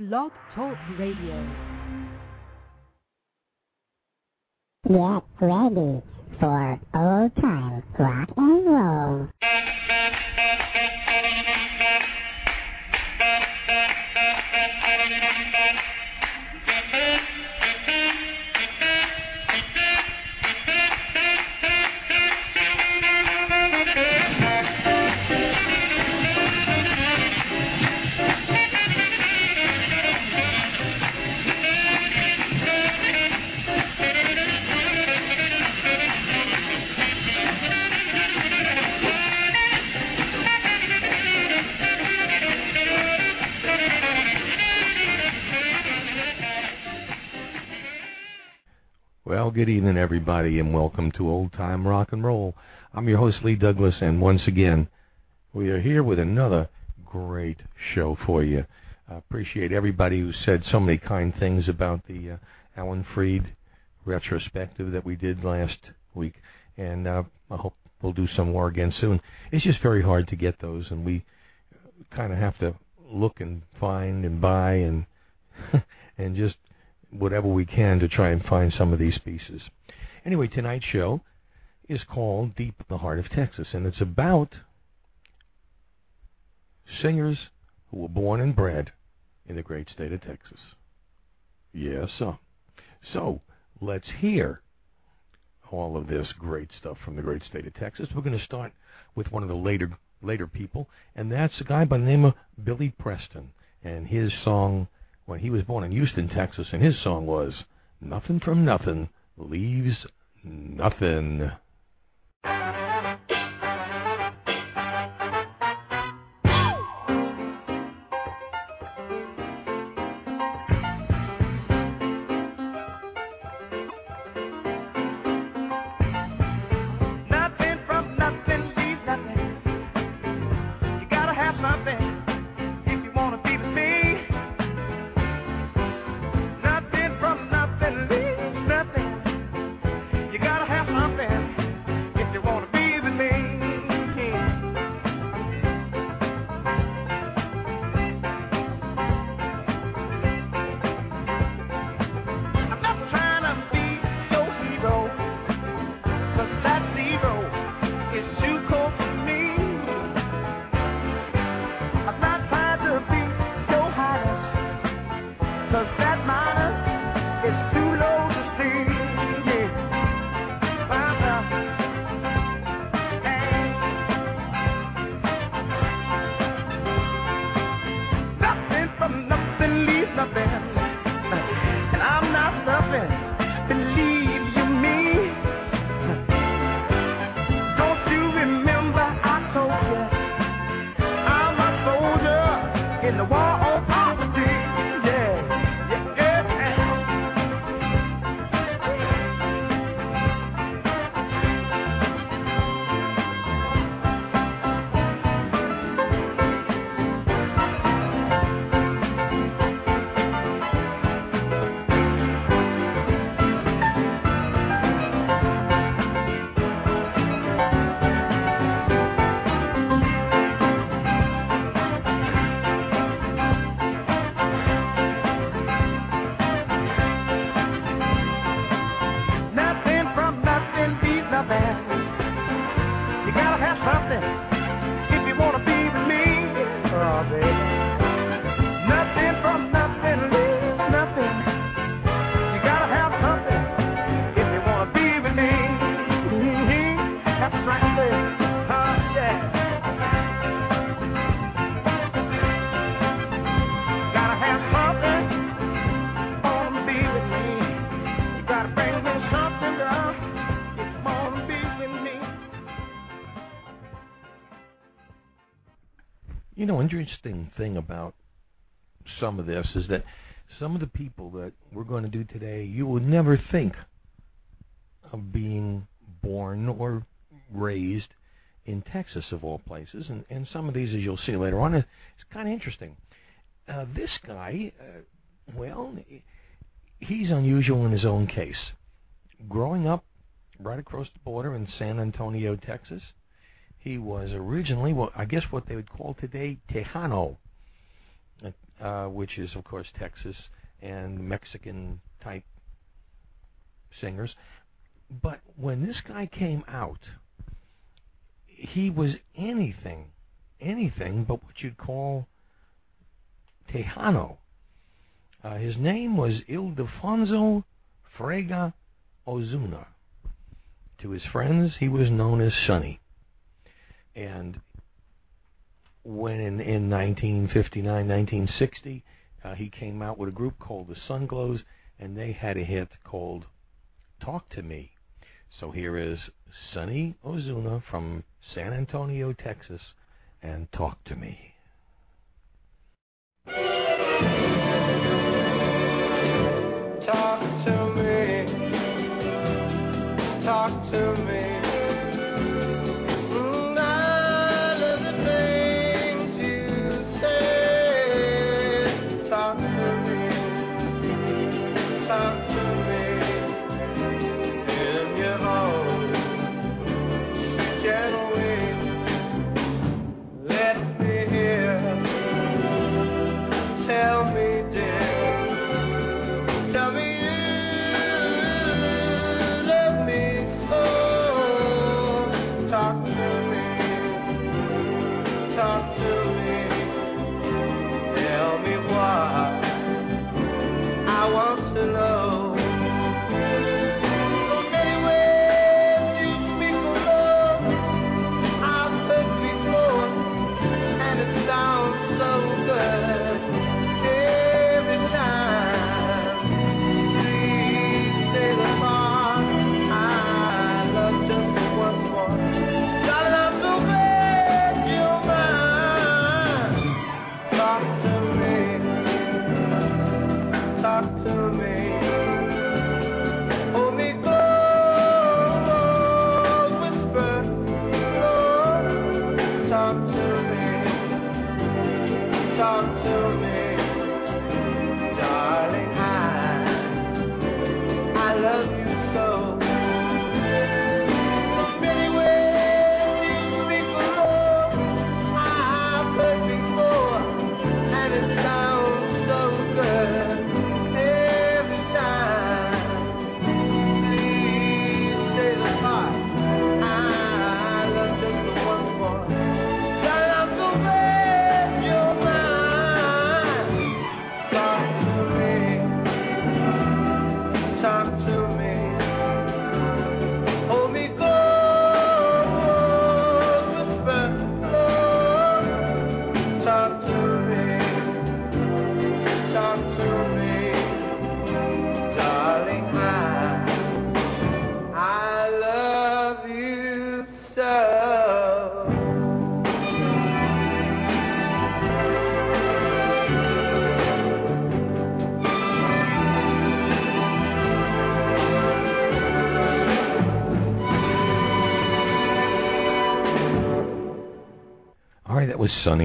Blog Talk Radio. Get ready for old time rock and roll. Well, good evening, everybody, and welcome to Old Time Rock and Roll. I'm your host, Lee Douglas, and once again, we are here with another great show for you. I appreciate everybody who said so many kind things about the uh, Alan Freed retrospective that we did last week, and uh, I hope we'll do some more again soon. It's just very hard to get those, and we kind of have to look and find and buy and and just whatever we can to try and find some of these pieces. Anyway, tonight's show is called Deep in the Heart of Texas, and it's about singers who were born and bred in the great state of Texas. Yes, sir. So, let's hear all of this great stuff from the great state of Texas. We're going to start with one of the later later people, and that's a guy by the name of Billy Preston, and his song when he was born in Houston, Texas, and his song was Nothing from Nothing Leaves Nothing. Interesting thing about some of this is that some of the people that we're going to do today, you would never think of being born or raised in Texas, of all places. And, and some of these, as you'll see later on, it's kind of interesting. Uh, this guy, uh, well, he's unusual in his own case. Growing up right across the border in San Antonio, Texas, he was originally, well, I guess what they would call today Tejano, uh, which is, of course, Texas and Mexican type singers. But when this guy came out, he was anything, anything but what you'd call Tejano. Uh, his name was Ildefonso Fraga Ozuna. To his friends, he was known as Sunny. And when in, in 1959, 1960, uh, he came out with a group called the Sunglows, and they had a hit called Talk to Me. So here is Sunny Ozuna from San Antonio, Texas, and Talk to Me.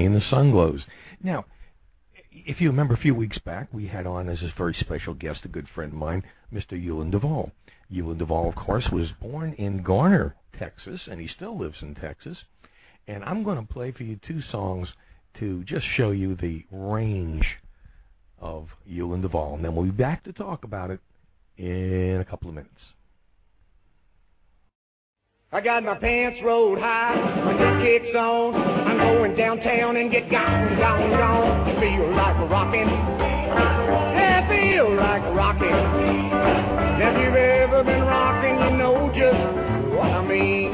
And the Sunglows. Now, if you remember a few weeks back, we had on as a very special guest a good friend of mine, Mr. Huelyn Duvall. Huelyn Duvall, of course, was born in Garner, Texas, and he still lives in Texas. And I'm going to play for you two songs to just show you the range of Huelyn Duvall. And then we'll be back to talk about it in a couple of minutes. I got my pants rolled high, my neck kicks on. I'm going downtown and get gone, gone, gone. Feel like rocking. Yeah, feel like rocking. Now, if you've ever been rocking, you know just what I mean.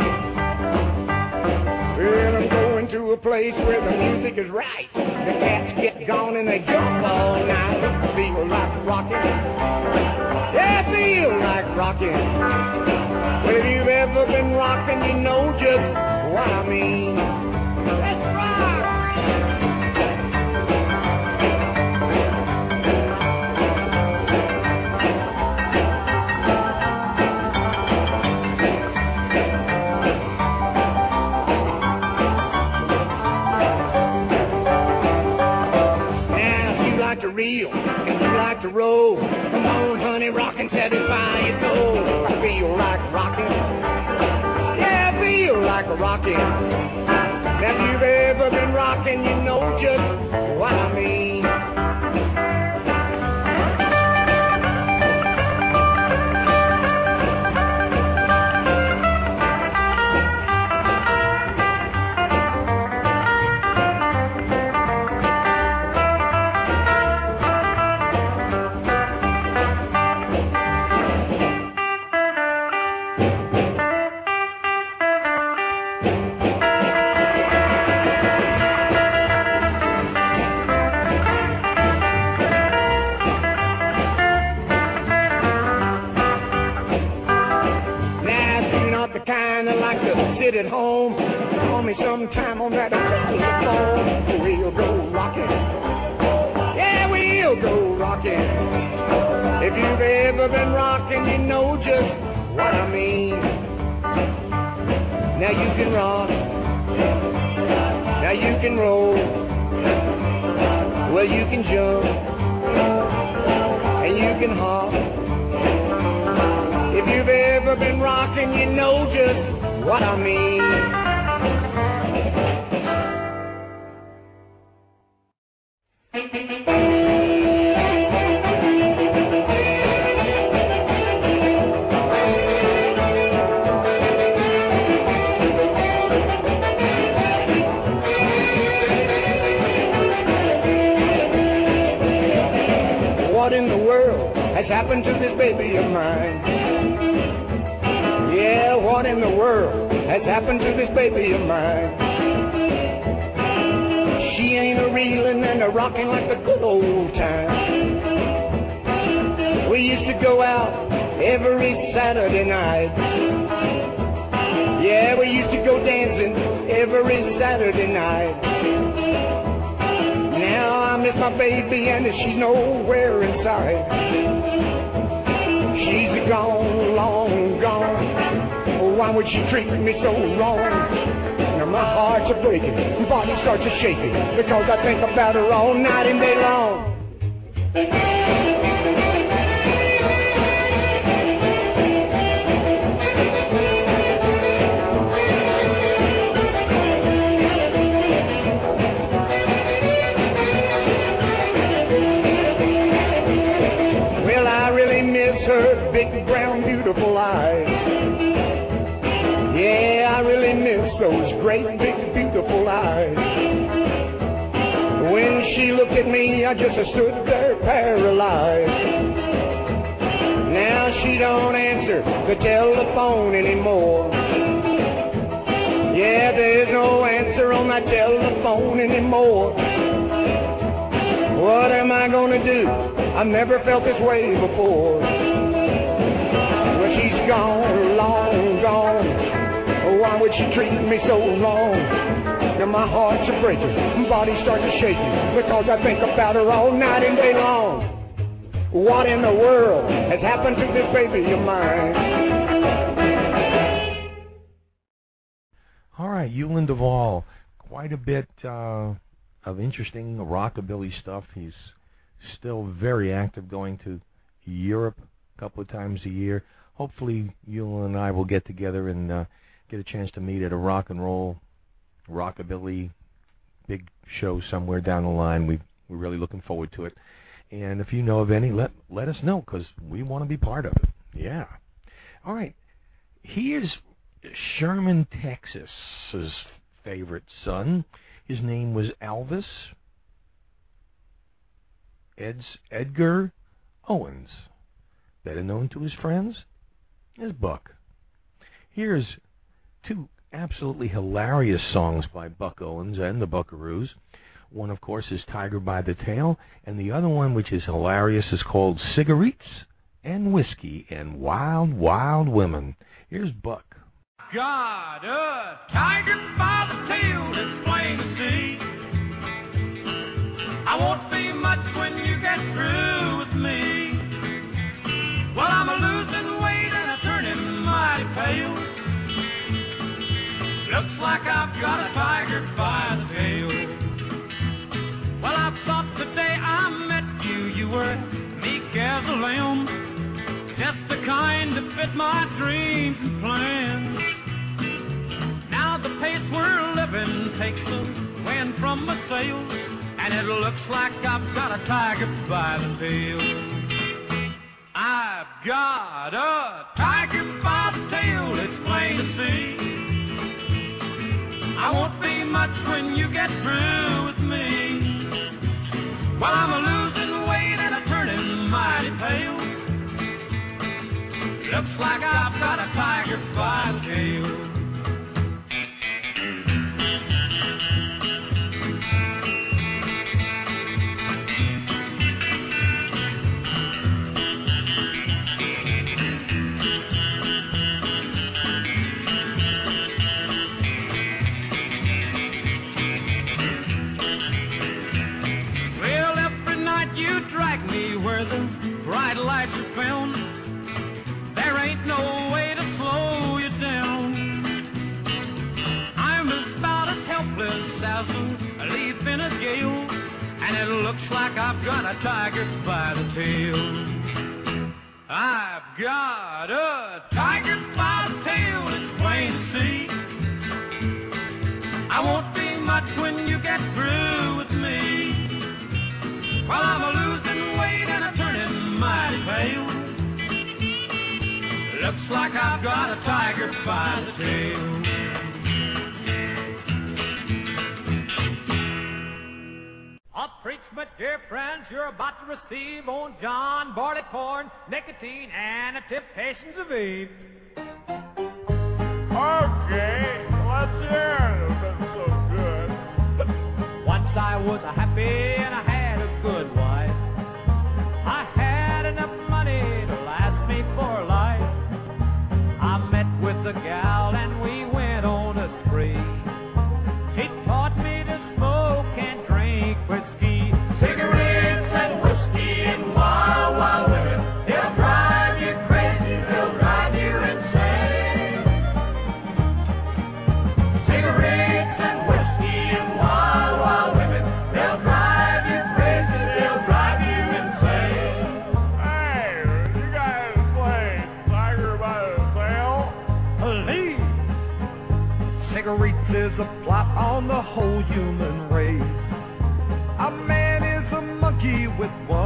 Well, a place where the music is right. The cats get gone and they jump all night. Feel like rocking. Yeah, feel like rocking. Well, if you've ever been rocking, you know just what I mean. Let's rock! On, honey, rock satisfy your soul. I feel like rocking. Yeah, I feel like rocking. Now, if you've ever been rocking, you know just just of mine? She ain't a reeling and a rocking like the good old times. We used to go out every Saturday night. Yeah, we used to go dancing every Saturday night. Now I miss my baby and she's nowhere in sight. She's gone, long why would she treat me so wrong? Now my heart's a breaking, my body starts a shaking because I think about her all night and day long. Beautiful eyes. When she looked at me, I just stood there paralyzed. Now she don't answer the telephone anymore. Yeah, there's no answer on that telephone anymore. What am I gonna do? I've never felt this way before. Well, she's gone, long gone. Why would she treat me so wrong? Now my heart's a breaking, body starts to shaking because I think about her all night and day long. What in the world has happened to this baby of mine? All right, Huelyn Duvall, quite a bit uh, of interesting rockabilly stuff. He's still very active, going to Europe a couple of times a year. Hopefully, Huelyn and I will get together and uh, get a chance to meet at a rock and roll, rockabilly big show somewhere down the line. We we're really looking forward to it. And if you know of any, let let us know because we want to be part of it. Yeah. All right. Here's Sherman, Texas's favorite son. His name was Alvis. Ed's Edgar Owens, better known to his friends as Buck. Here's two absolutely hilarious songs by Buck Owens and the Buckaroos. One, of course, is Tiger by the Tail, and the other one, which is hilarious, is called Cigarettes and Whiskey and Wild, Wild Women. Here's Buck. Got a tiger by the tail that's plain to see. I won't see much when you get through with me. Well, I'm a losing weight and I'm turning mighty pale. Looks like I've got a tiger by the tail. Well, I thought the day I met you, you were meek as a lamb. Just the kind to fit my dreams and plans. Now the pace we're living takes the wind from my sails. And it looks like I've got a tiger by the tail. I've got a tiger by the tail, it's plain to see. I won't be much when you get through with me. While I'm a losing weight and a turning mighty pale. Looks like I've got a tiger by the tail. I've got a tiger by the tail. I've got a tiger by the tail, it's plain to see. I won't be much when you get through with me. While I'm a losing weight and a turning mighty pale. Looks like I've got a tiger by the tail. A preach, my dear friends, you're about to receive on John Barleycorn, nicotine, and anticipations of Eve. Okay, let's hear it. It's been so good. Once I was a happy whole human race. A man is a monkey with one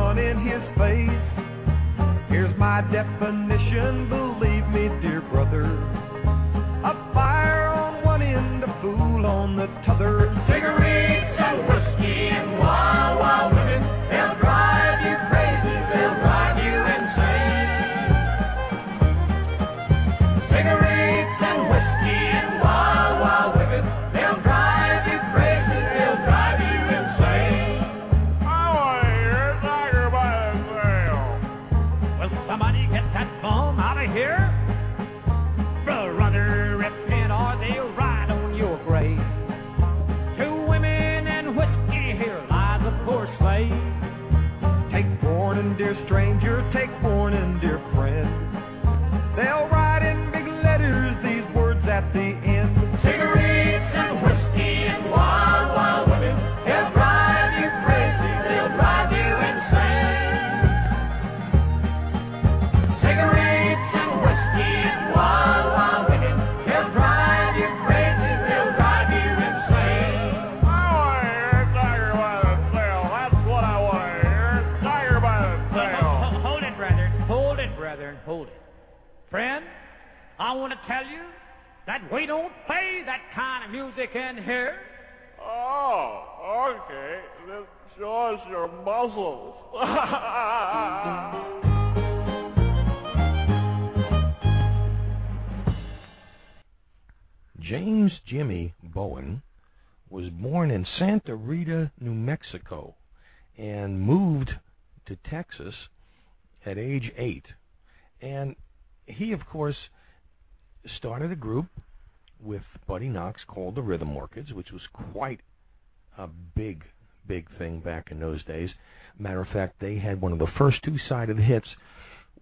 Mexico, and moved to Texas at age eight. And he, of course, started a group with Buddy Knox called the Rhythm Orchids, which was quite a big, big thing back in those days. Matter of fact, they had one of the first two-sided hits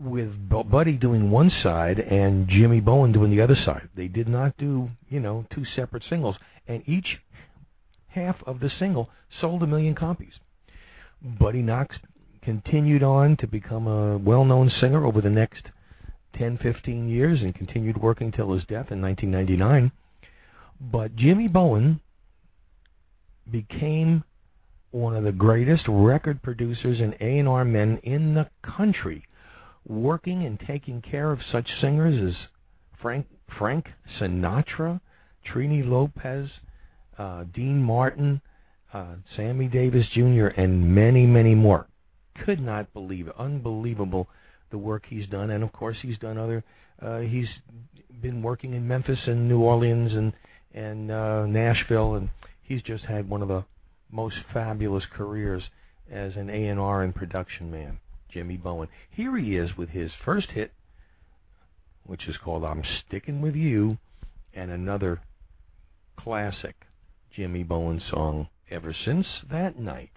with Buddy doing one side and Jimmy Bowen doing the other side. They did not do, you know, two separate singles, and each half of the single sold a million copies. Buddy Knox continued on to become a well-known singer over the next 10, 15 years and continued working till his death in 1999. But Jimmy Bowen became one of the greatest record producers and A&R men in the country, working and taking care of such singers as Frank Frank Sinatra, Trini Lopez, uh, Dean Martin, uh, Sammy Davis Jr., and many, many more. Could not believe it. Unbelievable the work he's done, and of course he's done other. Uh, he's been working in Memphis and New Orleans and and uh, Nashville, and he's just had one of the most fabulous careers as an A&R and production man, Jimmy Bowen. Here he is with his first hit, which is called "I'm Sticking with You," and another classic Jimmy Bowen song, "Ever Since That Night."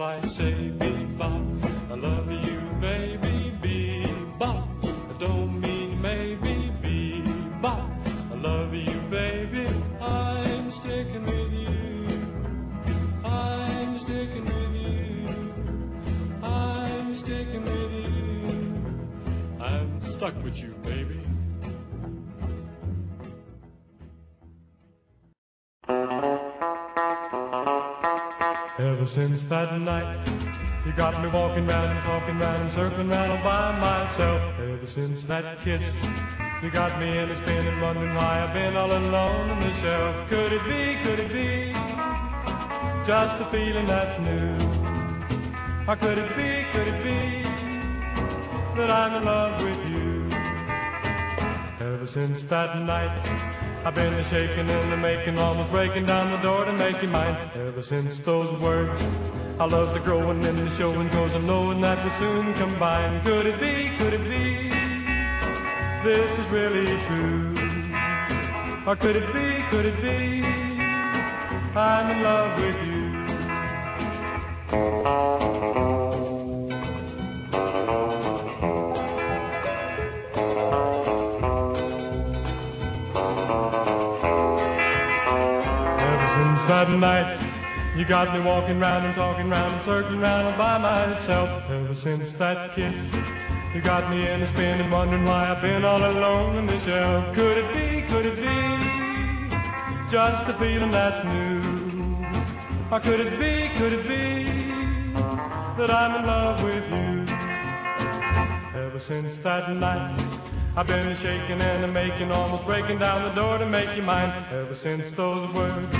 Listen you got me walking round and talking round and circling round all by myself. Ever since that kiss, you got me in a spin and wondering why I've been all alone on the shelf. Could it be, could it be, just a feeling that's new? Or could it be, could it be, that I'm in love with you? Ever since that night, I've been a shaking and a making, almost breaking down the door to make you mine. Ever since those words, I love the growing and the showing, cause I'm knowing that we'll soon combine. Could it be, could it be, this is really true? Or could it be, could it be, I'm in love with you? You got me walking round and talking round and circling round all by myself. Ever since that kiss, you got me in a spin and wondering why I've been all alone in the shelf. Could it be, could it be, just a feeling that's new? Or could it be, could it be, that I'm in love with you? Ever since that night, I've been shaking and a making, almost breaking down the door to make you mine. Ever since those words,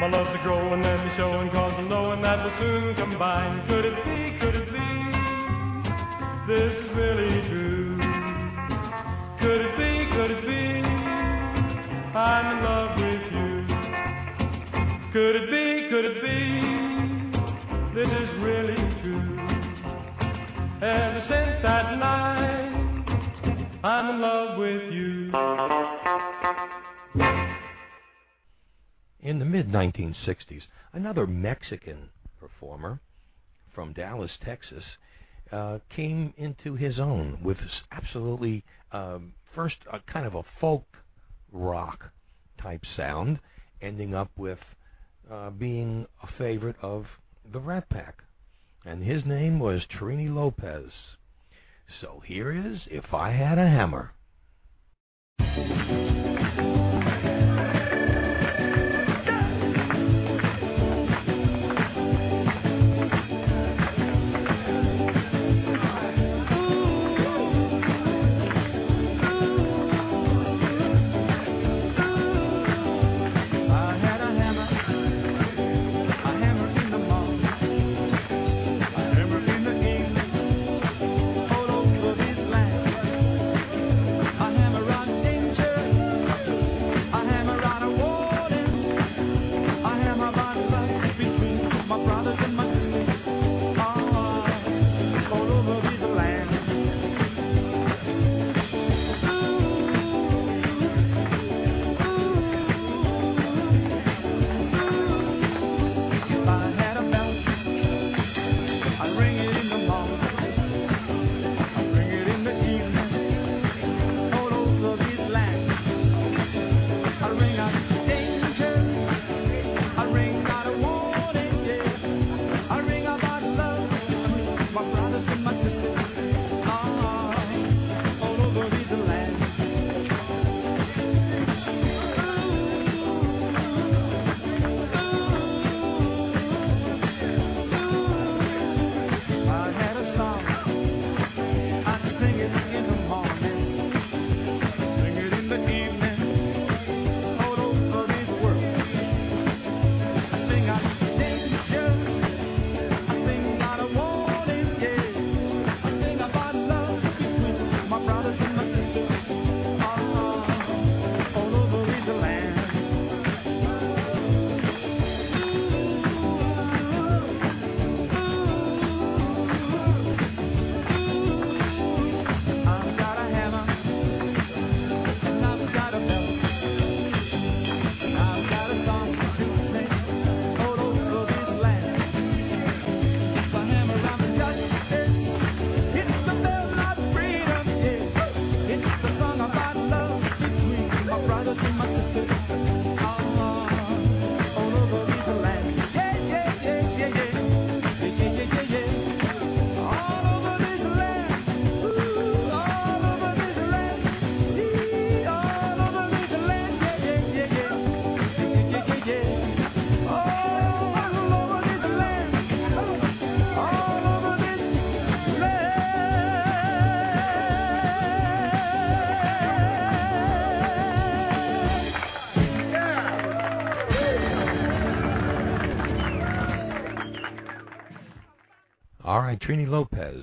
my love's a growing and a showing, cause I'm knowing that we'll soon combine. Could it be, could it be, this is really true? Could it be, could it be, I'm in love with you? Could it be, could it be, this is really true? Ever since that night, I'm in love with you. In the mid 1960s, another Mexican performer from Dallas, Texas, uh, came into his own with absolutely um, first a kind of a folk rock type sound, ending up with uh, being a favorite of the Rat Pack. And his name was Trini Lopez. So here is If I Had a Hammer.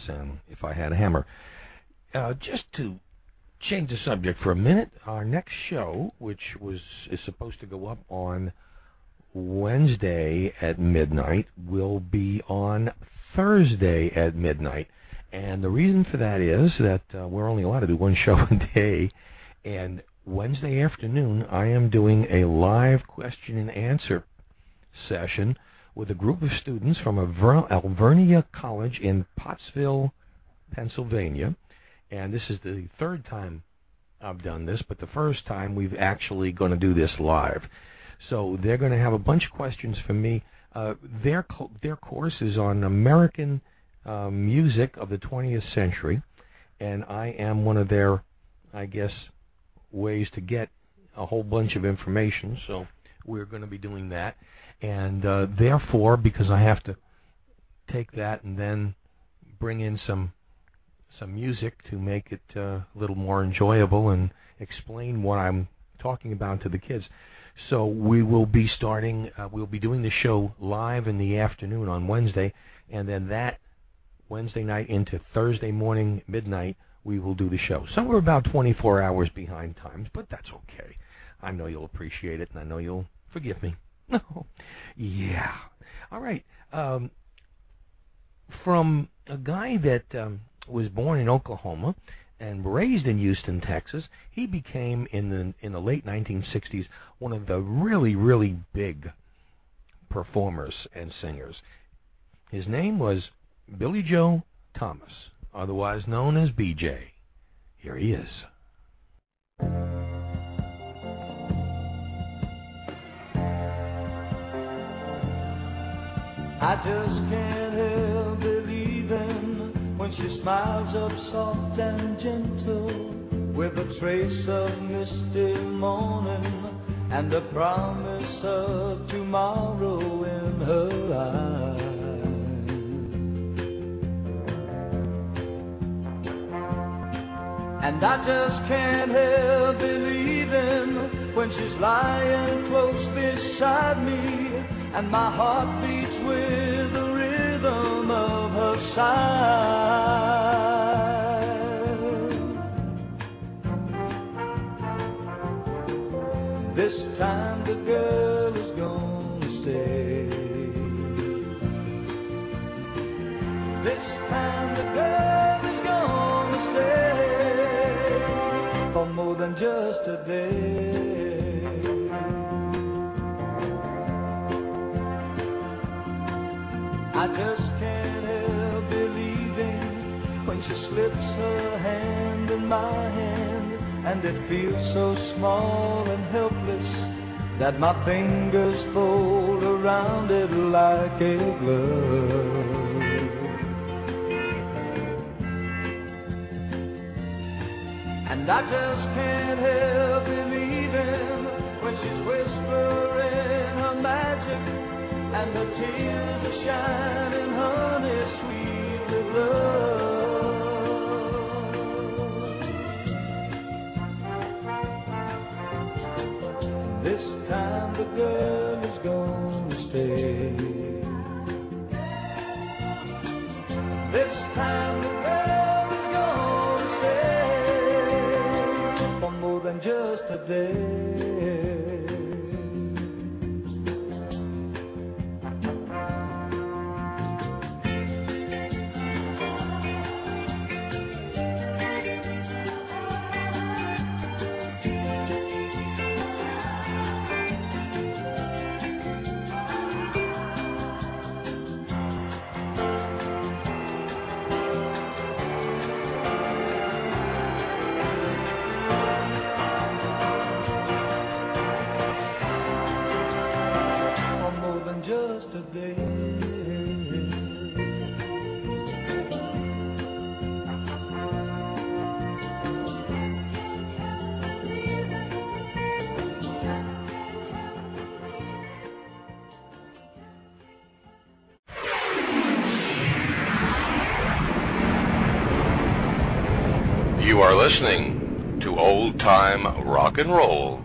And if I had a hammer. Uh, just to change the subject for a minute, our next show, which was is supposed to go up on Wednesday at midnight, will be on Thursday at midnight. And the reason for that is that uh, we're only allowed to do one show a day. And Wednesday afternoon, I am doing a live question and answer session with a group of students from Alvernia College in Pottsville, Pennsylvania. And this is the third time I've done this, but the first time we've actually going to do this live. So they're going to have a bunch of questions for me. Uh, their co- their course is on American uh, music of the 20th century, and I am one of their, I guess, ways to get a whole bunch of information. So we're going to be doing that, and uh, therefore, because I have to take that and then bring in some some music to make it uh, a little more enjoyable and explain what I'm talking about to the kids. So we will be starting. Uh, we'll be doing the show live in the afternoon on Wednesday, and then that Wednesday night into Thursday morning midnight we will do the show. So we're about 24 hours behind times, but that's okay. I know you'll appreciate it, and I know you'll forgive me. yeah. All right. Um, from a guy that um, was born in Oklahoma, and raised in Houston, Texas, he became in the in the late 1960s one of the really really big performers and singers. His name was Billy Joe Thomas, otherwise known as BJ. Here he is. I just can't help believing when she smiles up soft and gentle with a trace of misty morning and a promise of tomorrow in her eyes. And I just can't help believing when she's lying close beside me and my heart beats with the rhythm of her sigh. This time the girl is gonna stay. This time the girl is gonna stay for more than just a day. I just can't help believing when she slips her hand in my hand and it feels so small and helpless that my fingers fold around it like a glove. And I just can't help believing when she's whispering her magic and the tears are shining honey sweet with love. This time the girl is gonna stay. This time the girl is gonna stay for more than just a day. You are listening to Old Time Rock and Roll.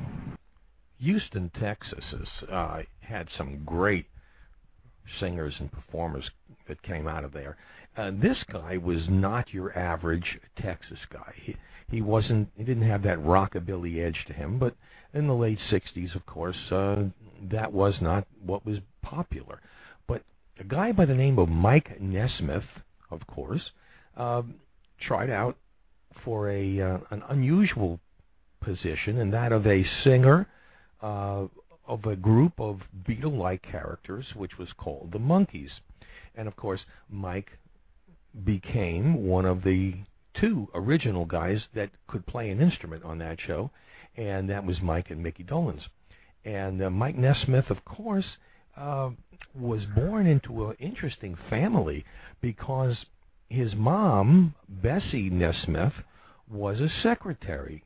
Houston, Texas has uh, had some great singers and performers that came out of there. Uh, this guy was not your average Texas guy. He, he wasn't. He didn't have that rockabilly edge to him. But in the late '60s, of course, uh, that was not what was popular. But a guy by the name of Mike Nesmith, of course, um, tried out for a uh, an unusual position, and that of a singer uh, of a group of Beatle-like characters, which was called the Monkees. And of course, Mike became one of the two original guys that could play an instrument on that show, and that was Mike and Mickey Dolenz. And uh, Mike Nesmith, of course, uh, was born into an interesting family because his mom, Bessie Nesmith, was a secretary.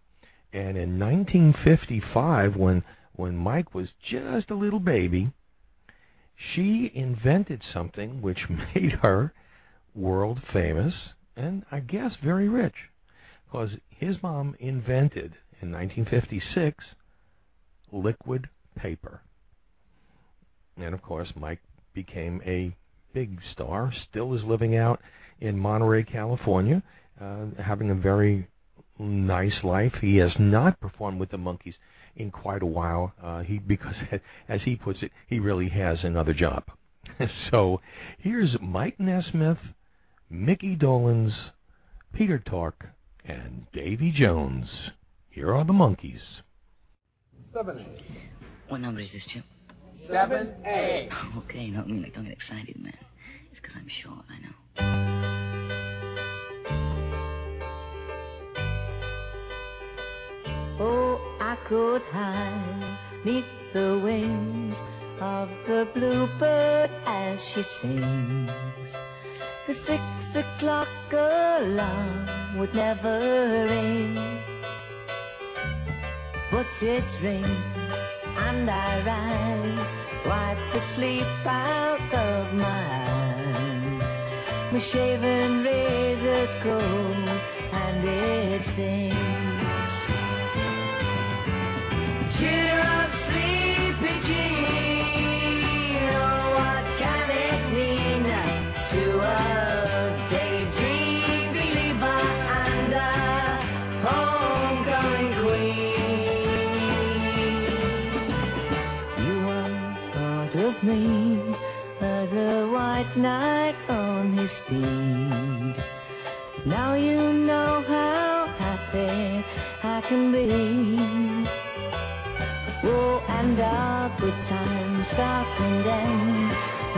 And in 1955, when when Mike was just a little baby, she invented something which made her world famous and I guess very rich. Because his mom invented in 1956 liquid paper. And of course, Mike became a big star, still is living out in Monterey, California, uh, having a very nice life. He has not performed with the Monkees in quite a while. Uh, he because as he puts it, he really has another job. so here's Mike Nesmith, Mickey Dolenz, Peter Tork, and Davy Jones. Here are the Monkees. Seven. What number is this, Chip? Seven A. Oh, okay, not me. Like, don't get excited, man. It's because I'm short. I know. Oh, I could hide neath the wings of the bluebird as she sings. The six o'clock alarm would never ring, but it rings and I rise, wipe the sleep out of my eyes my shaven razor's cold and it stings. Now you know how happy I can be. Oh, and our good times start and end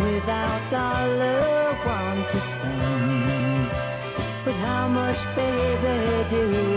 without our loved one to spend. But how much, baby, do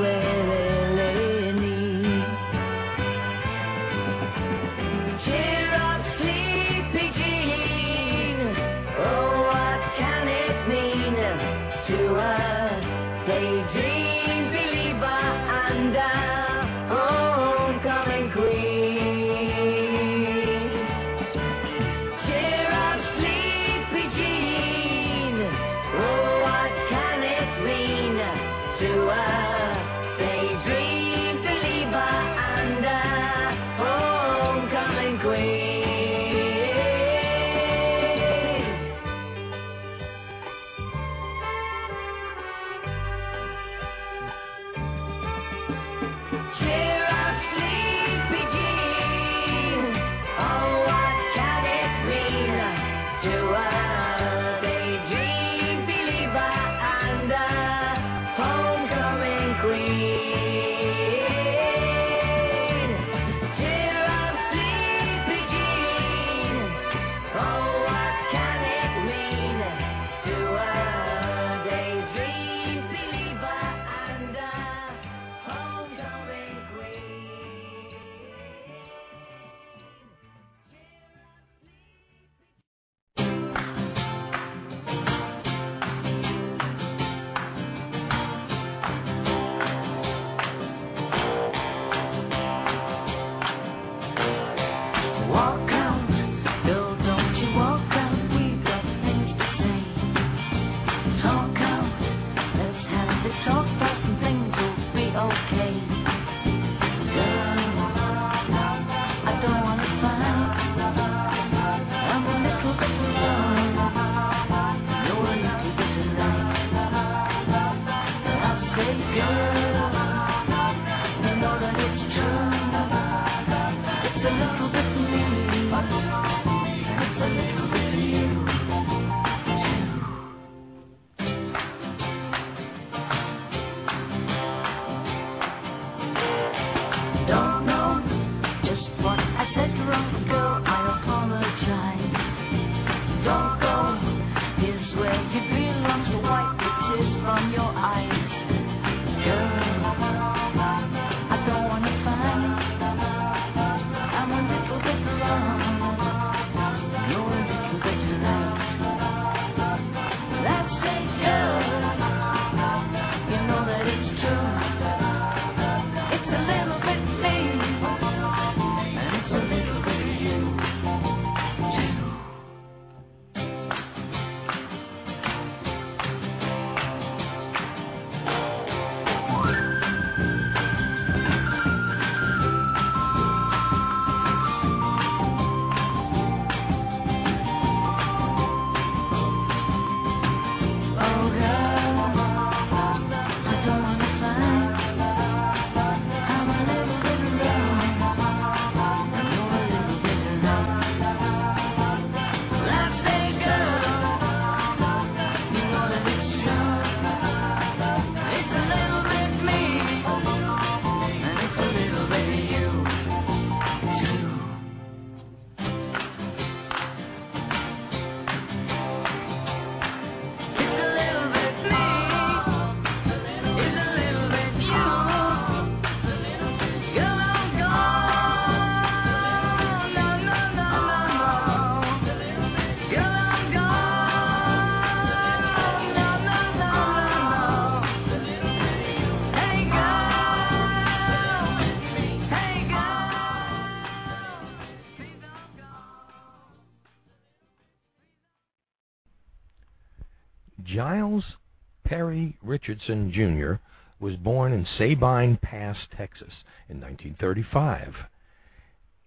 Perry Richardson Jr. was born in Sabine Pass, Texas in 1935.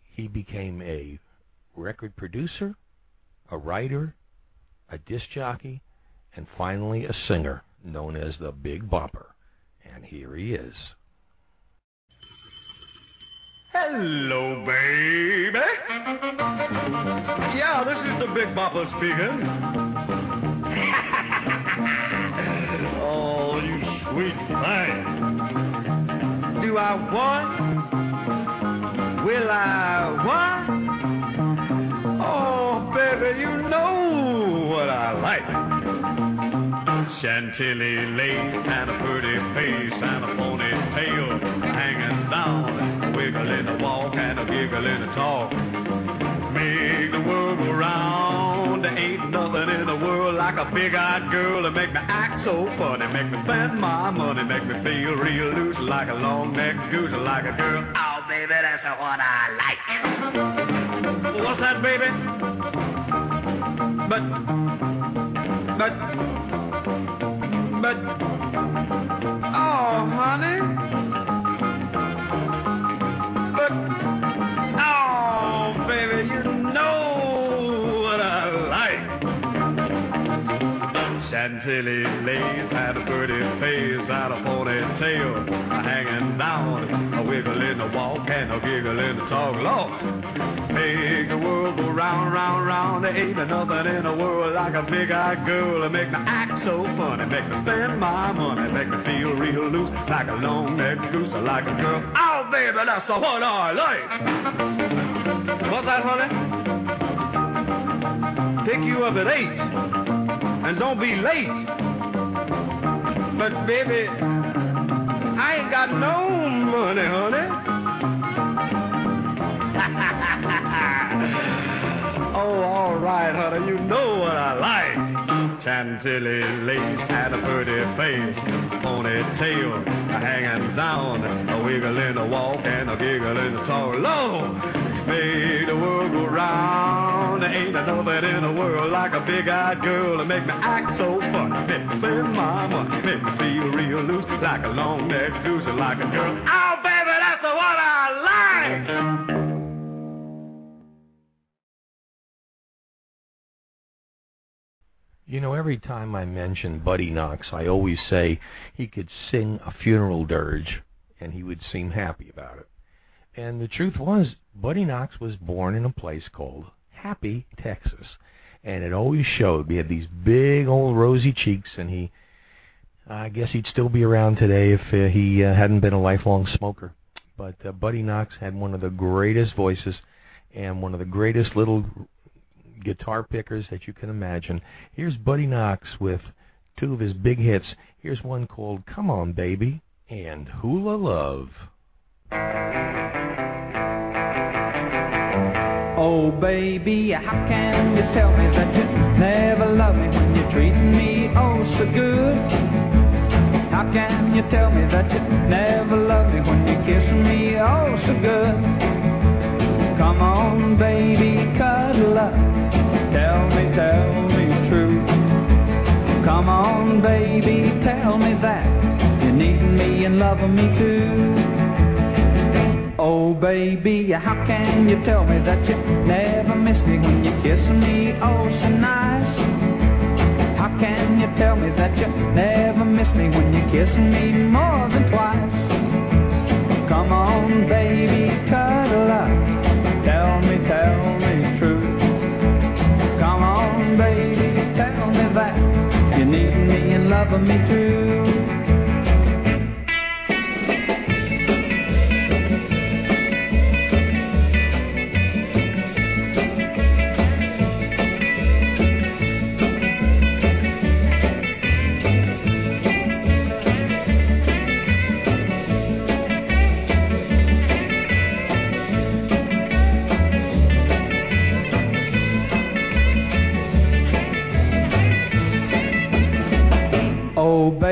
He became a record producer, a writer, a disc jockey, and finally a singer known as the Big Bopper. And here he is. Hello, baby. Yeah, this is the Big Bopper speaking. Sweet thing. Do I want? Will I want? Oh, baby, you know what I like. Chantilly lace and a pretty face and a ponytail hanging down, a wiggle in the walk and a giggle in the talk. World go round. There ain't nothing in the world like a big-eyed girl to make me act so funny, make me spend my money, make me feel real loose like a long-necked goose, like a girl. Oh, baby, that's what I like. What's that, baby? But, but, but, oh, honey. Chantilly lace had a pretty face, had a ponytail hanging down, a wiggle in the walk and a giggle in the talk. Lord, make the world go round, round, round. There ain't nothing in the world like a big-eyed girl to make me act so funny, make me spend my money, make me feel real loose like a long-necked goose, like a girl. Oh, baby, that's the one I like. What's that, honey? Pick you up at eight, and don't be late. But baby, I ain't got no money, honey. oh, all right, honey, you know what I like. Chantilly lace had a pretty face, ponytail hanging down, a wiggle in the walk and a giggle in the talk. Lord, ain't nothing in the world like a big-eyed girl to make me act so funny, make me my money, make me feel real loose like a long-necked goose, like a girl. Oh, baby, that's the one I like. You know, every time I mention Buddy Knox, I always say he could sing a funeral dirge and he would seem happy about it. And the truth was, Buddy Knox was born in a place called Happy, Texas. And it always showed. He had these big old rosy cheeks, and he, I guess he'd still be around today if uh, he uh, hadn't been a lifelong smoker. But uh, Buddy Knox had one of the greatest voices and one of the greatest little guitar pickers that you can imagine. Here's Buddy Knox with two of his big hits. Here's one called Come On Baby and Hula Love. Oh baby, how can you tell me that you never love me when you're treating me oh so good? How can you tell me that you never love me when you're kissing me oh so good? Come on baby, cuddle up. Tell me, tell me true. Come on baby, tell me that you need me and loving me too. Oh baby, how can you tell me that you never miss me when you're kissing me oh so nice? How can you tell me that you never miss me when you're kissing me more than twice? Come on baby, cuddle up. Tell me, tell me true. Come on baby, tell me that you need me and loving me too.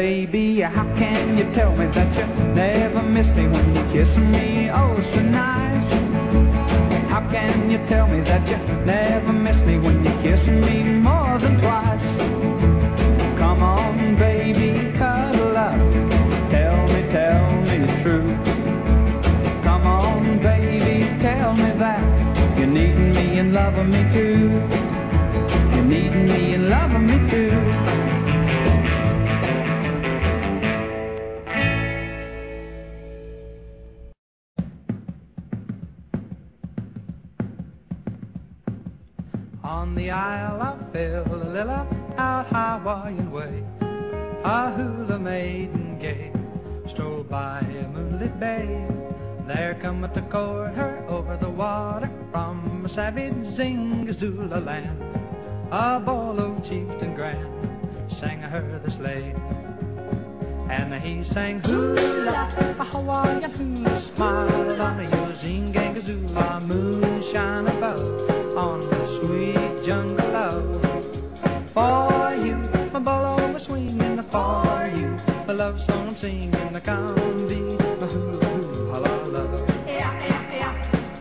baby. How can you tell me that you never miss me when you kiss me? Oh, so nice. How can you tell me that you never miss me when you kiss me more than twice? Come on, baby, cuddle up. Tell me, tell me the truth. Come on, baby, tell me that you need me and loving me too. You need me and loving me too. The Isle of Phililla, out Hawaiian way, a hula maiden gay strolled by a moonlit bay. There cometh to court her over the water from a savage Zingazula land. A bolo chieftain grand sang her this lay. And he sang hula, a Hawaiian hula, smile on your Zingazula, moonshine above on love. For you, my bolo was swinging for you, a love song I'm singing, the combi, my hula love.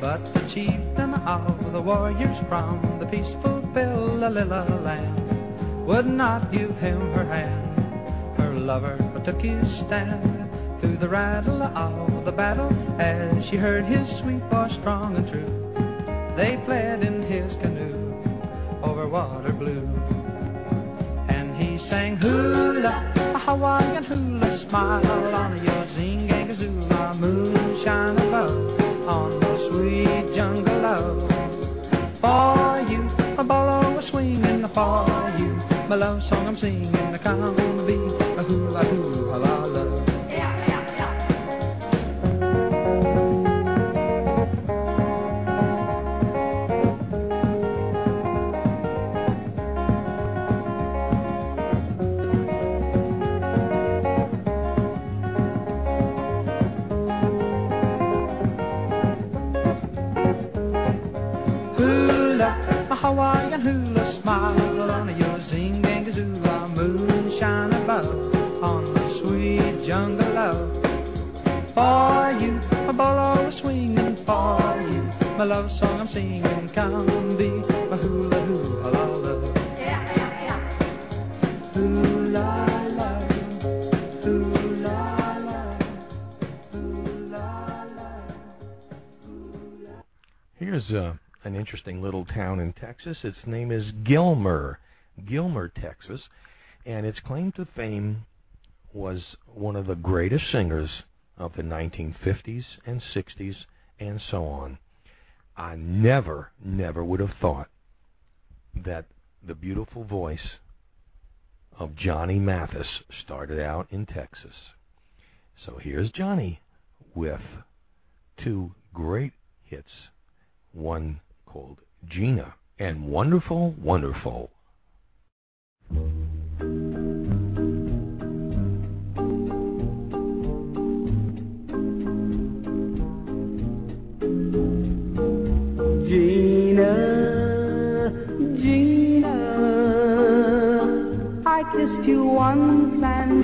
But the chieftain of the warriors from the peaceful Phililla land would not give him her hand. Her lover took his stand through the rattle of the battle as she heard his sweet voice strong and true. They fled in his canoe over water blue. And he sang hula, a Hawaiian hula, smile on your zingangazula, moonshine above on the sweet jungle love. For you, a bolo swinging for you, my love song I'm singing, come be a hula hula Hawaiian hula, smile on your zingangazula, moonshine above on the sweet jungle love. For you, a bolo swinging for you, my love song I'm singing, come be my hula hula la love. La, hula la, Here's uh, an interesting little town in Texas. Its name is Gilmer, Gilmer, Texas, and its claim to fame was one of the greatest singers of the 1950s and 60s and so on. I never, never would have thought that the beautiful voice of Johnny Mathis started out in Texas. So here's Johnny with two great hits. One called Gina and Wonderful, Wonderful. Gina, Gina, I kissed you once and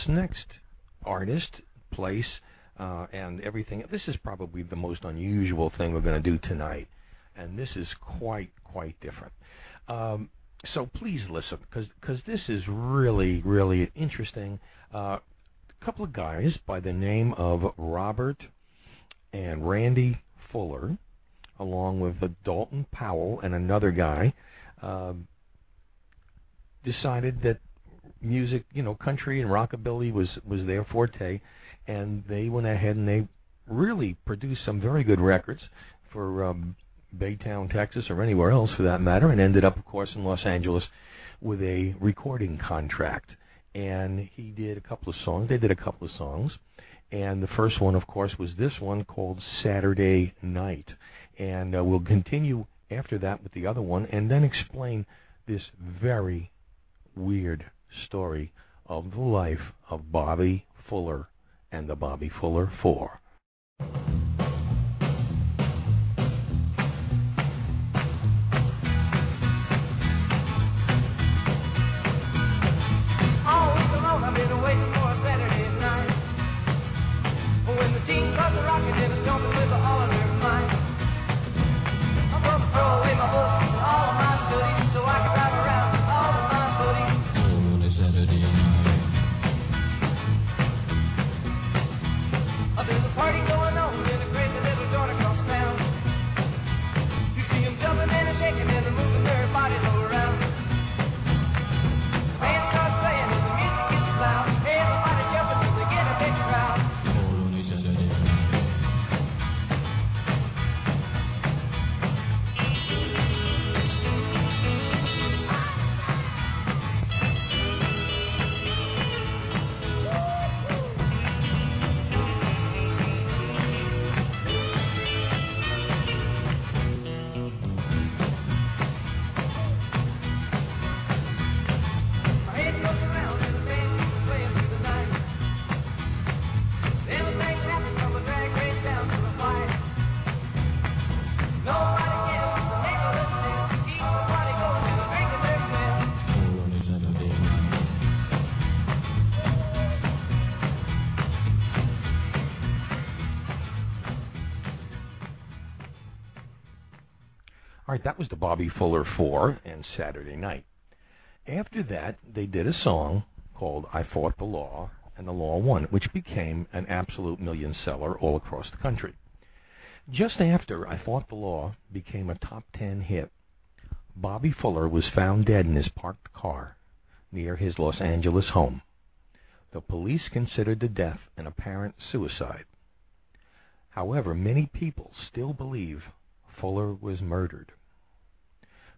This next artist, place, uh, and everything. This is probably the most unusual thing we're going to do tonight, and this is quite quite different. Um, so please listen, because this is really really interesting. Uh, a couple of guys by the name of Robert and Randy Fuller, along with Dalton Powell and another guy, um, decided that music, you know, country and rockabilly was was their forte, and they went ahead and they really produced some very good records for um, Baytown, Texas, or anywhere else for that matter, and ended up, of course, in Los Angeles with a recording contract. And he did a couple of songs. They did a couple of songs, and the first one, of course, was this one called Saturday Night. And uh, we'll continue after that with the other one, and then explain this very weird story of the life of Bobby Fuller and the Bobby Fuller Four. Right, that was the Bobby Fuller Four and Saturday Night. After that, they did a song called I Fought the Law, and the Law Won, which became an absolute million seller all across the country. Just after I Fought the Law became a top ten hit, Bobby Fuller was found dead in his parked car near his Los Angeles home. The police considered the death an apparent suicide. However, many people still believe Fuller was murdered.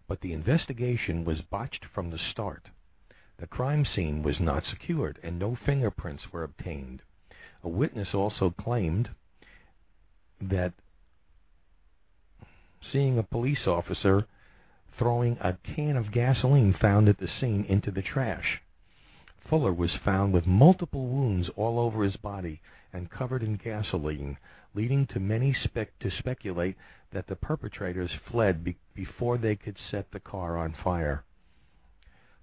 But the investigation was botched from the start. The crime scene was not secured and no fingerprints were obtained. A witness also claimed that seeing a police officer throwing a can of gasoline found at the scene into the trash. Fuller was found with multiple wounds all over his body and covered in gasoline, leading to many spec- to speculate that the perpetrators fled be- before they could set the car on fire.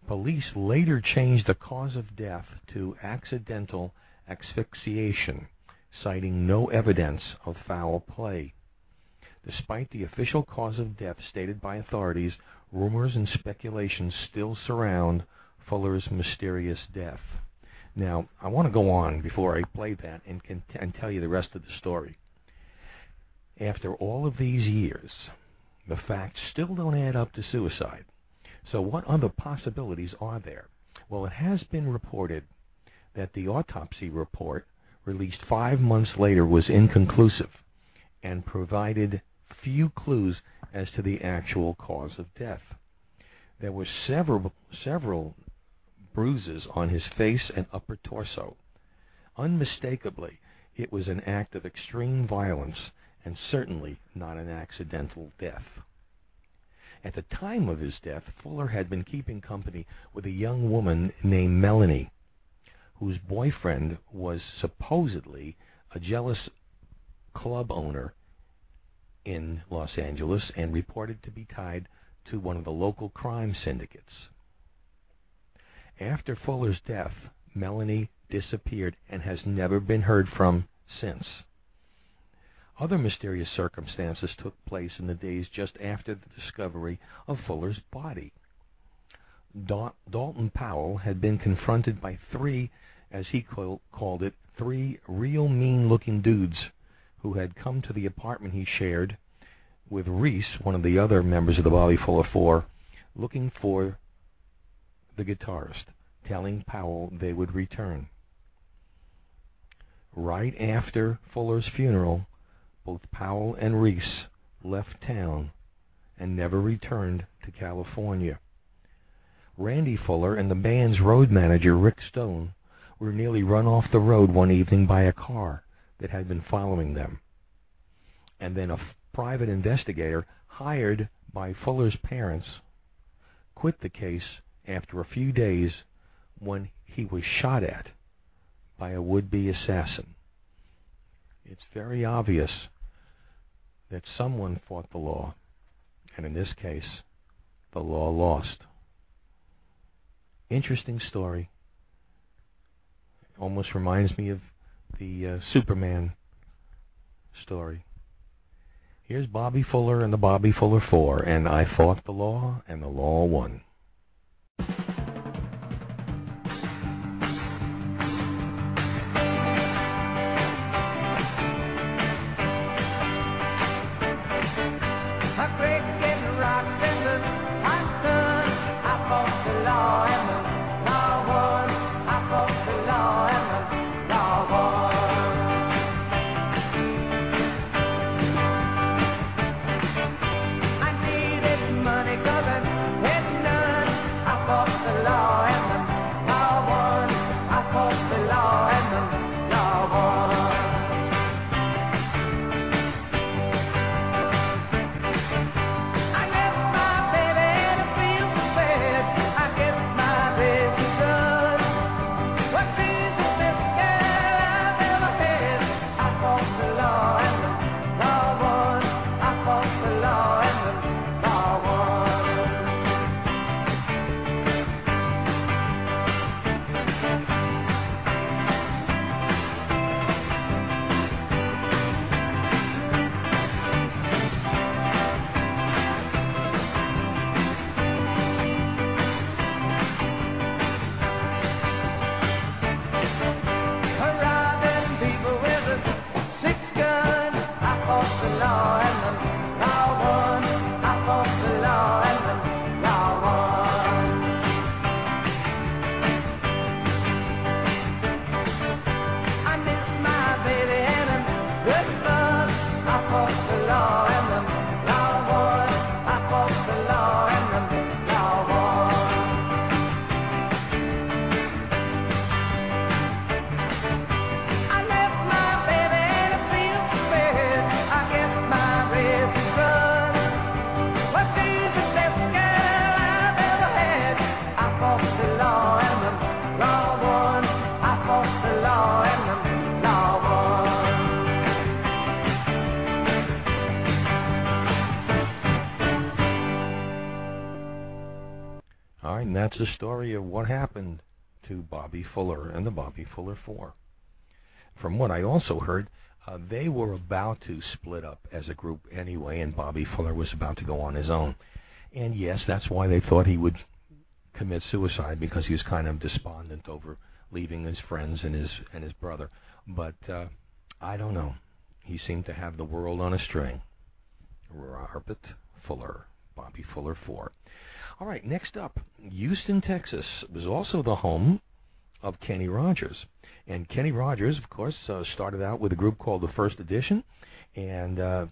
Police later changed the cause of death to accidental asphyxiation, citing no evidence of foul play. Despite the official cause of death stated by authorities, rumors and speculations still surround Fuller's mysterious death. Now, I want to go on before I play that and, can, and tell you the rest of the story. After all of these years, the facts still don't add up to suicide. So, what other possibilities are there? Well, it has been reported that the autopsy report released five months later was inconclusive and provided few clues as to the actual cause of death. There were several several bruises on his face and upper torso. Unmistakably, it was an act of extreme violence and certainly not an accidental death. At the time of his death, Fuller had been keeping company with a young woman named Melanie, whose boyfriend was supposedly a jealous club owner in Los Angeles and reported to be tied to one of the local crime syndicates. After Fuller's death, Melanie disappeared and has never been heard from since. Other mysterious circumstances took place in the days just after the discovery of Fuller's body. Dal- Dalton Powell had been confronted by three, as he call- called it, three real mean looking dudes who had come to the apartment he shared with Reese, one of the other members of the Bobby Fuller Four, looking for the guitarist, telling Powell they would return. Right after Fuller's funeral, both Powell and Reese left town and never returned to California. Randy Fuller and the band's road manager, Rick Stone, were nearly run off the road one evening by a car that had been following them. And then a f- private investigator hired by Fuller's parents quit the case after a few days when he was shot at by a would be assassin. It's very obvious that someone fought the law, and in this case, the law lost. Interesting story. Almost reminds me of the uh, Superman story. Here's Bobby Fuller and the Bobby Fuller Four, and I fought the law, and the law won. I that's the story of what happened to Bobby Fuller and the Bobby Fuller Four. From what I also heard, Uh, they were about to split up as a group anyway, and Bobby Fuller was about to go on his own. And yes, that's why they thought he would commit suicide because he was kind of despondent over leaving his friends and his and his brother. But uh, I don't know. He seemed to have the world on a string. Robert Fuller, Bobby Fuller 4. All right, next up, Houston, Texas was also the home of Kenny Rogers. And Kenny Rogers, of course, uh, started out with a group called the First Edition and uh,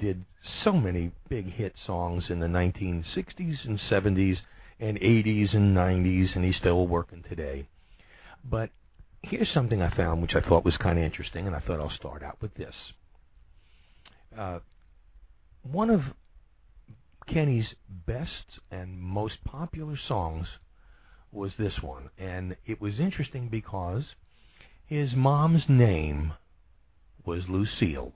did so many big hit songs in the 1960s and 70s and 80s and 90s, and he's still working today. But here's something I found which I thought was kind of interesting, and I thought I'll start out with this. Uh, one of Kenny's best and most popular songs was this one, and it was interesting because his mom's name was Lucille.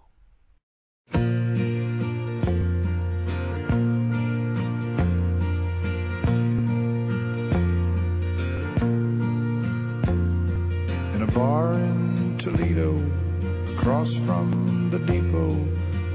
in a bar in Toledo, across from the depot.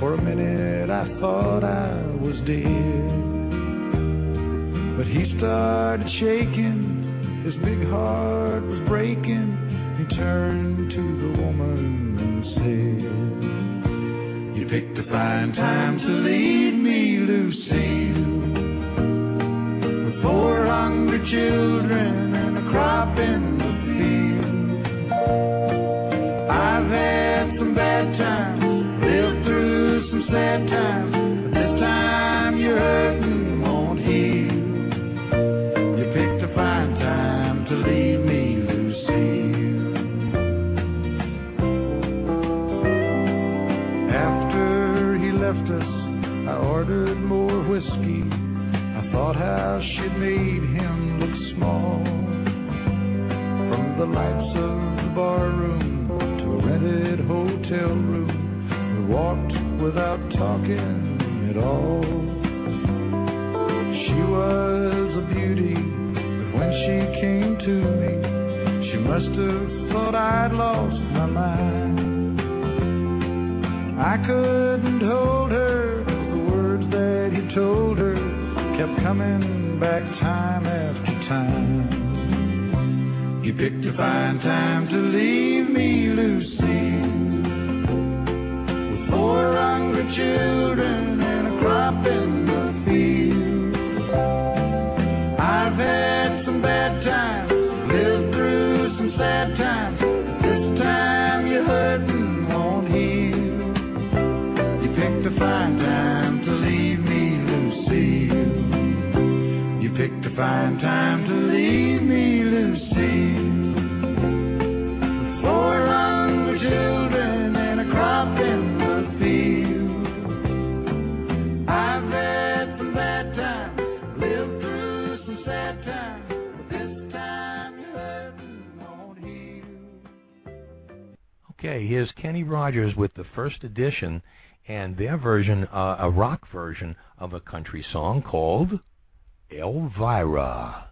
For a minute I thought I was dead. But he started shaking. His big heart was breaking. He turned to the woman and said, You picked a fine time to leave me, Lucille. With four hungry children and a crop in the field. I've had some bad times, sad times, but this time you're won't heal. You picked a fine time to leave me, Lucille. After he left us, I ordered more whiskey. I thought how she'd made him look small. From the lights of the bar room to a rented hotel room, we walked without talking at all. She was a beauty, but when she came to me, she must have thought I'd lost my mind. I couldn't hold her, the words that he told her kept coming back time after time. You picked a fine time to leave me, Lucy. Fine time to leave Here's Kenny Rogers with the first edition and their version, uh, a rock version of a country song called Elvira.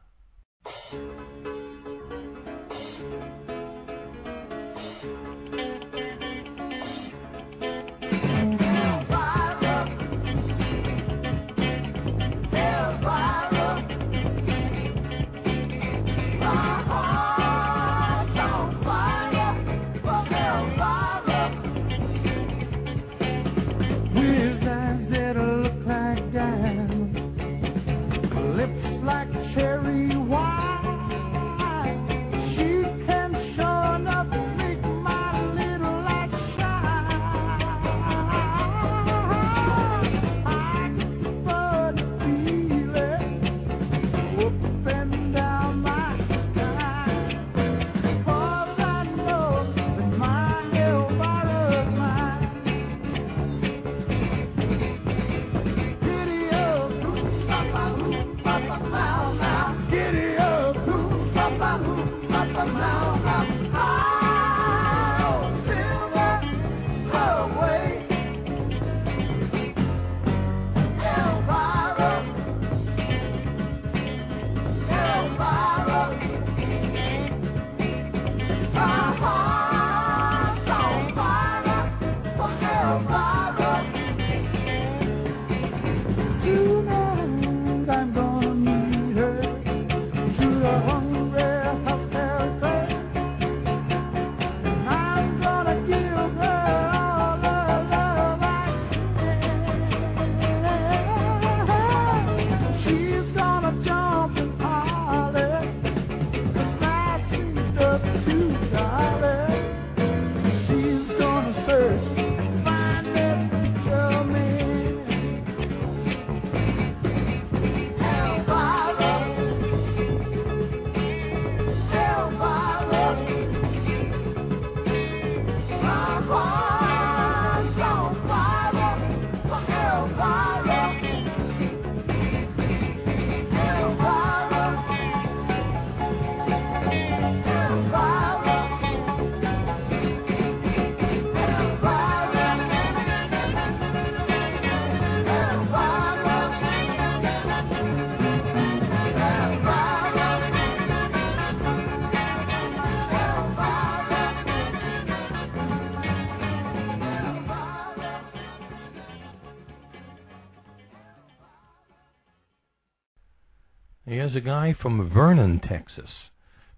Here's a guy from Vernon, Texas,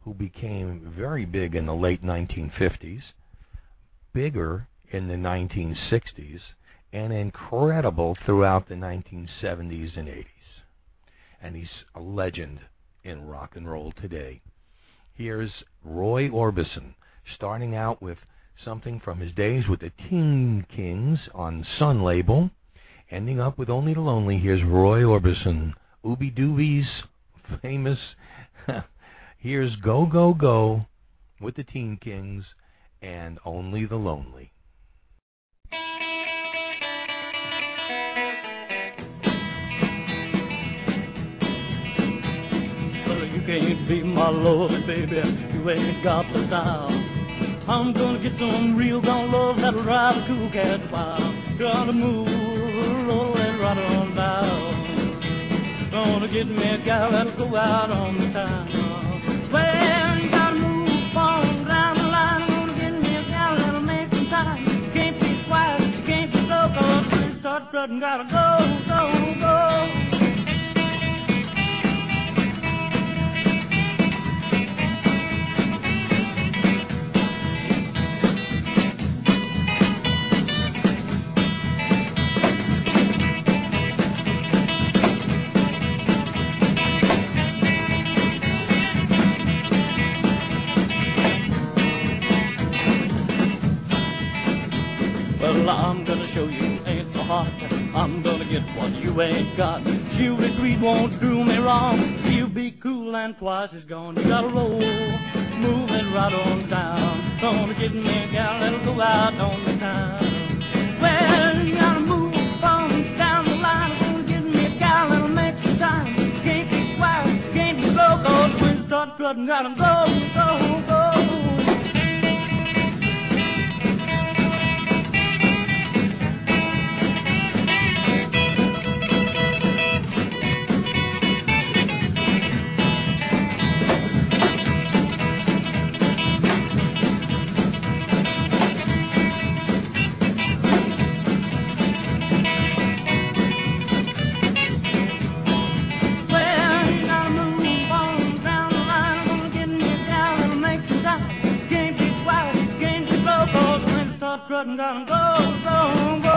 who became very big in the late 1950s, bigger in the 1960s, and incredible throughout the 1970s and 80s. And he's a legend in rock and roll today. Here's Roy Orbison, starting out with something from his days with the Teen Kings on Sun label, ending up with Only the Lonely. Here's Roy Orbison, Ooby Dooby's famous. Here's Go Go Go with the Teen Kings and Only the Lonely. Well, you can't be my lord, baby. You ain't got the style. I'm gonna get some real gone love that'll drive a cool cat wild. Gonna move, roll and right on down. Gonna get me a gal that'll go out on the town. Well, you gotta move on down the line. Gonna get me a gal make some time. Can't be quiet, can't be start gotta go, go, go. I'm gonna show you ain't so hard. I'm gonna get what you ain't got. Shooting greed won't do me wrong. You be cool and twice as gone. You gotta roll, moving right on down. Gonna get me a gal that'll go out on the town. Well, you gotta move on down the line. Gonna get me a gal that'll make some time. Can't be quiet, can't be slow, when you start strutting, gotta go, go, go. Strutting, gotta go, go,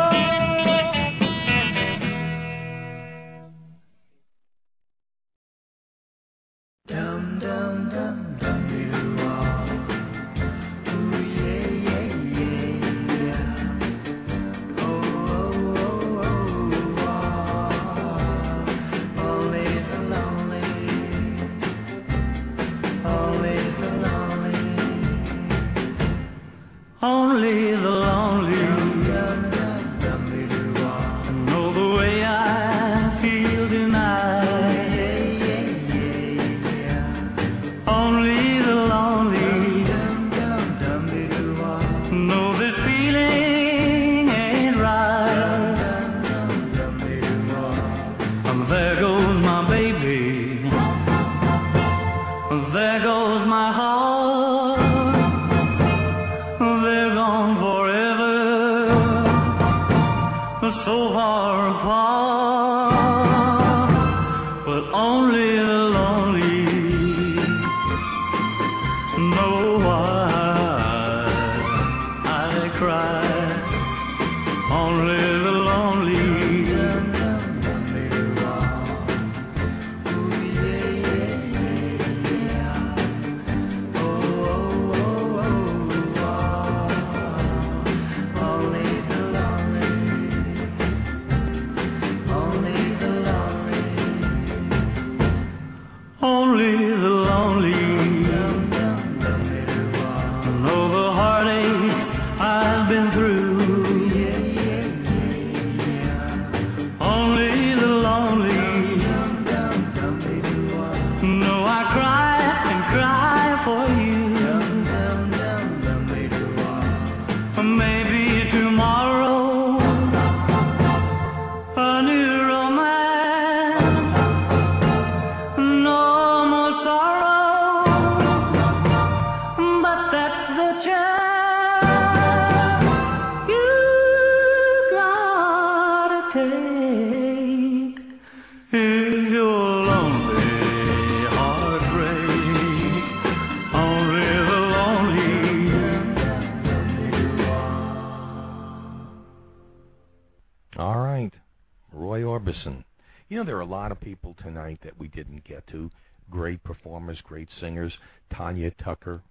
know, there are a lot of people tonight that we didn't get to. Great performers, great singers. Tanya Tucker,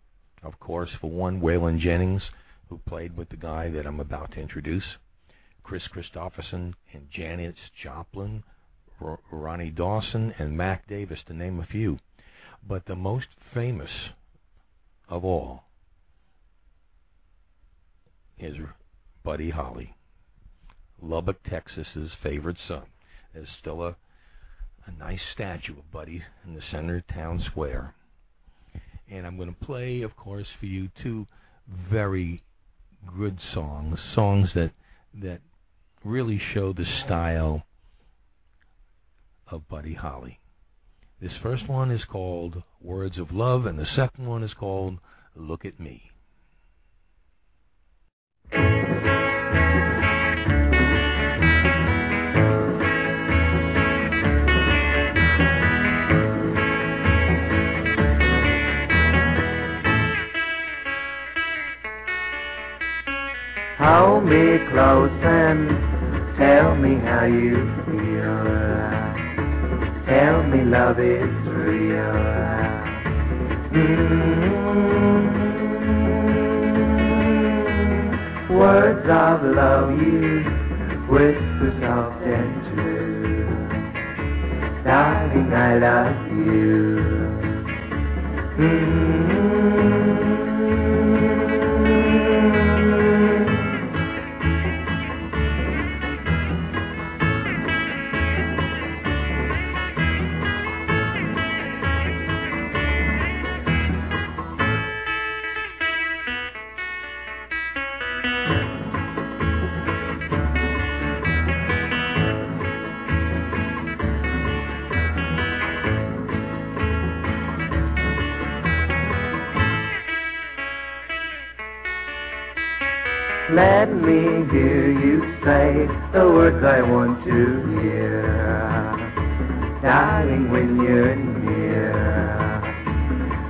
of course, for one. Waylon Jennings, who played with the guy that I'm about to introduce. Kris Kristofferson and Janis Joplin, R- Ronnie Dawson, and Mac Davis, to name a few. But the most famous of all is Buddy Holly, Lubbock, Texas's favorite son. There's still a, a nice statue of Buddy in the center of town square. And I'm going to play, of course, for you two very good songs, songs that that really show the style of Buddy Holly. This first one is called Words of Love, and the second one is called Look at Me. Hold me close and tell me how you feel. Tell me love is real. Mm. Words of love you whisper soft and true. Darling, I love you. Mm. Let me hear you say the words I want to hear. Darling, when you're near.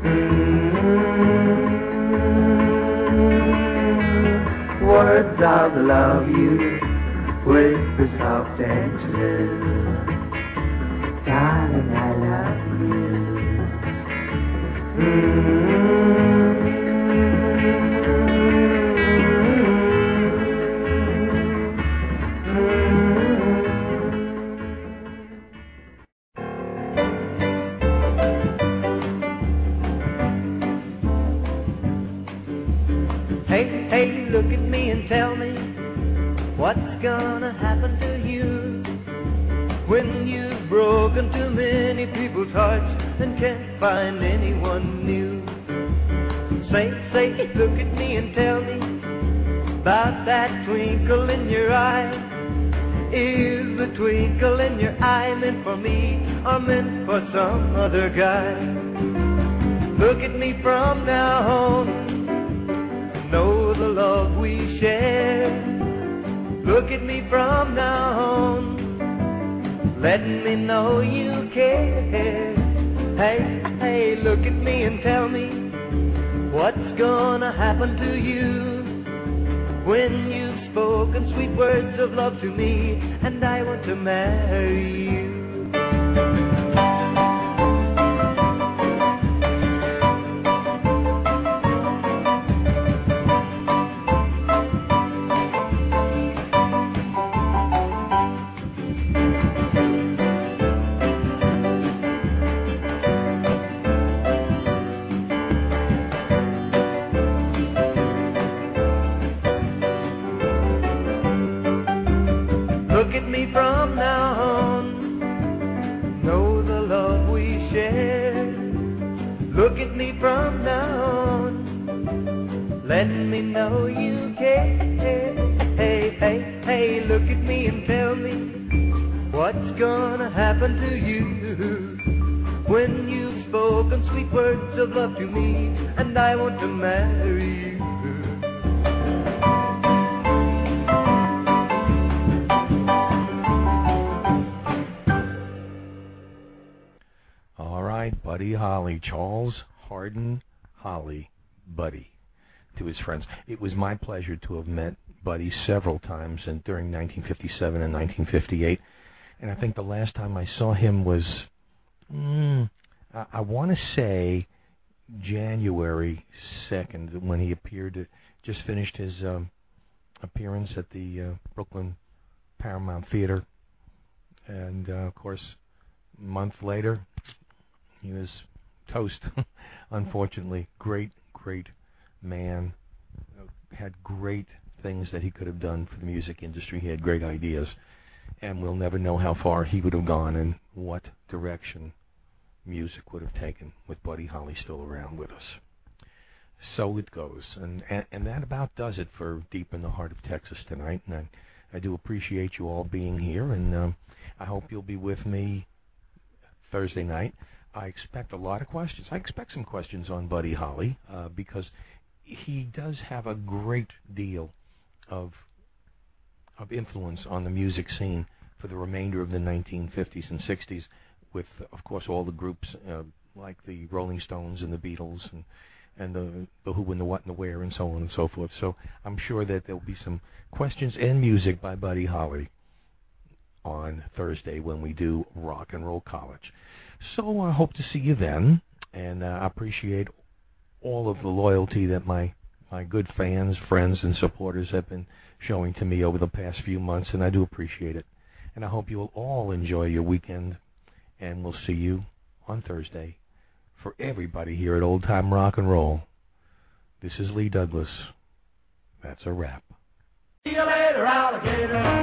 Mm. Words of love you whisper soft and true. Darling, I love Hey, gonna happen to you when you've broken too many people's hearts and can't find anyone new. Say, say, look at me and tell me about that twinkle in your eye. Is the twinkle in your eye meant for me or meant for some other guy? Look at me from now on know the love we share. Look at me from now on, letting me know you care. Hey, hey, look at me and tell me what's gonna happen to you when you've spoken sweet words of love to me and I want to marry you. His friends. It was my pleasure to have met Buddy several times and during 1957 and 1958, and I think the last time I saw him was, mm, I, I want to say January second when he appeared. Just finished his um, appearance at the uh, Brooklyn Paramount Theater, and uh, of course, a month later, he was toast. Unfortunately, great, great man. Had great things that he could have done for the music industry. He had great ideas, and we'll never know how far he would have gone and what direction music would have taken with Buddy Holly still around with us. So it goes, and and, and that about does it for Deep in the Heart of Texas tonight. And I, I do appreciate you all being here, and um, I hope you'll be with me Thursday night. I expect a lot of questions. I expect some questions on Buddy Holly uh, because he does have a great deal of of influence on the music scene for the remainder of the 1950s and 60s, with of course all the groups uh, like the Rolling Stones and the Beatles and and the the who and the what and the where and so on and so forth. So I'm sure that there'll be some questions and music by Buddy Holly on Thursday when we do Rock and Roll College. So I hope to see you then, and uh, I appreciate all of the loyalty that my my good fans, friends, and supporters have been showing to me over the past few months, and I do appreciate it. And I hope you will all enjoy your weekend, and we'll see you on Thursday. For everybody here at Old Time Rock and Roll, this is Lee Douglas. That's a wrap. See you later, alligator.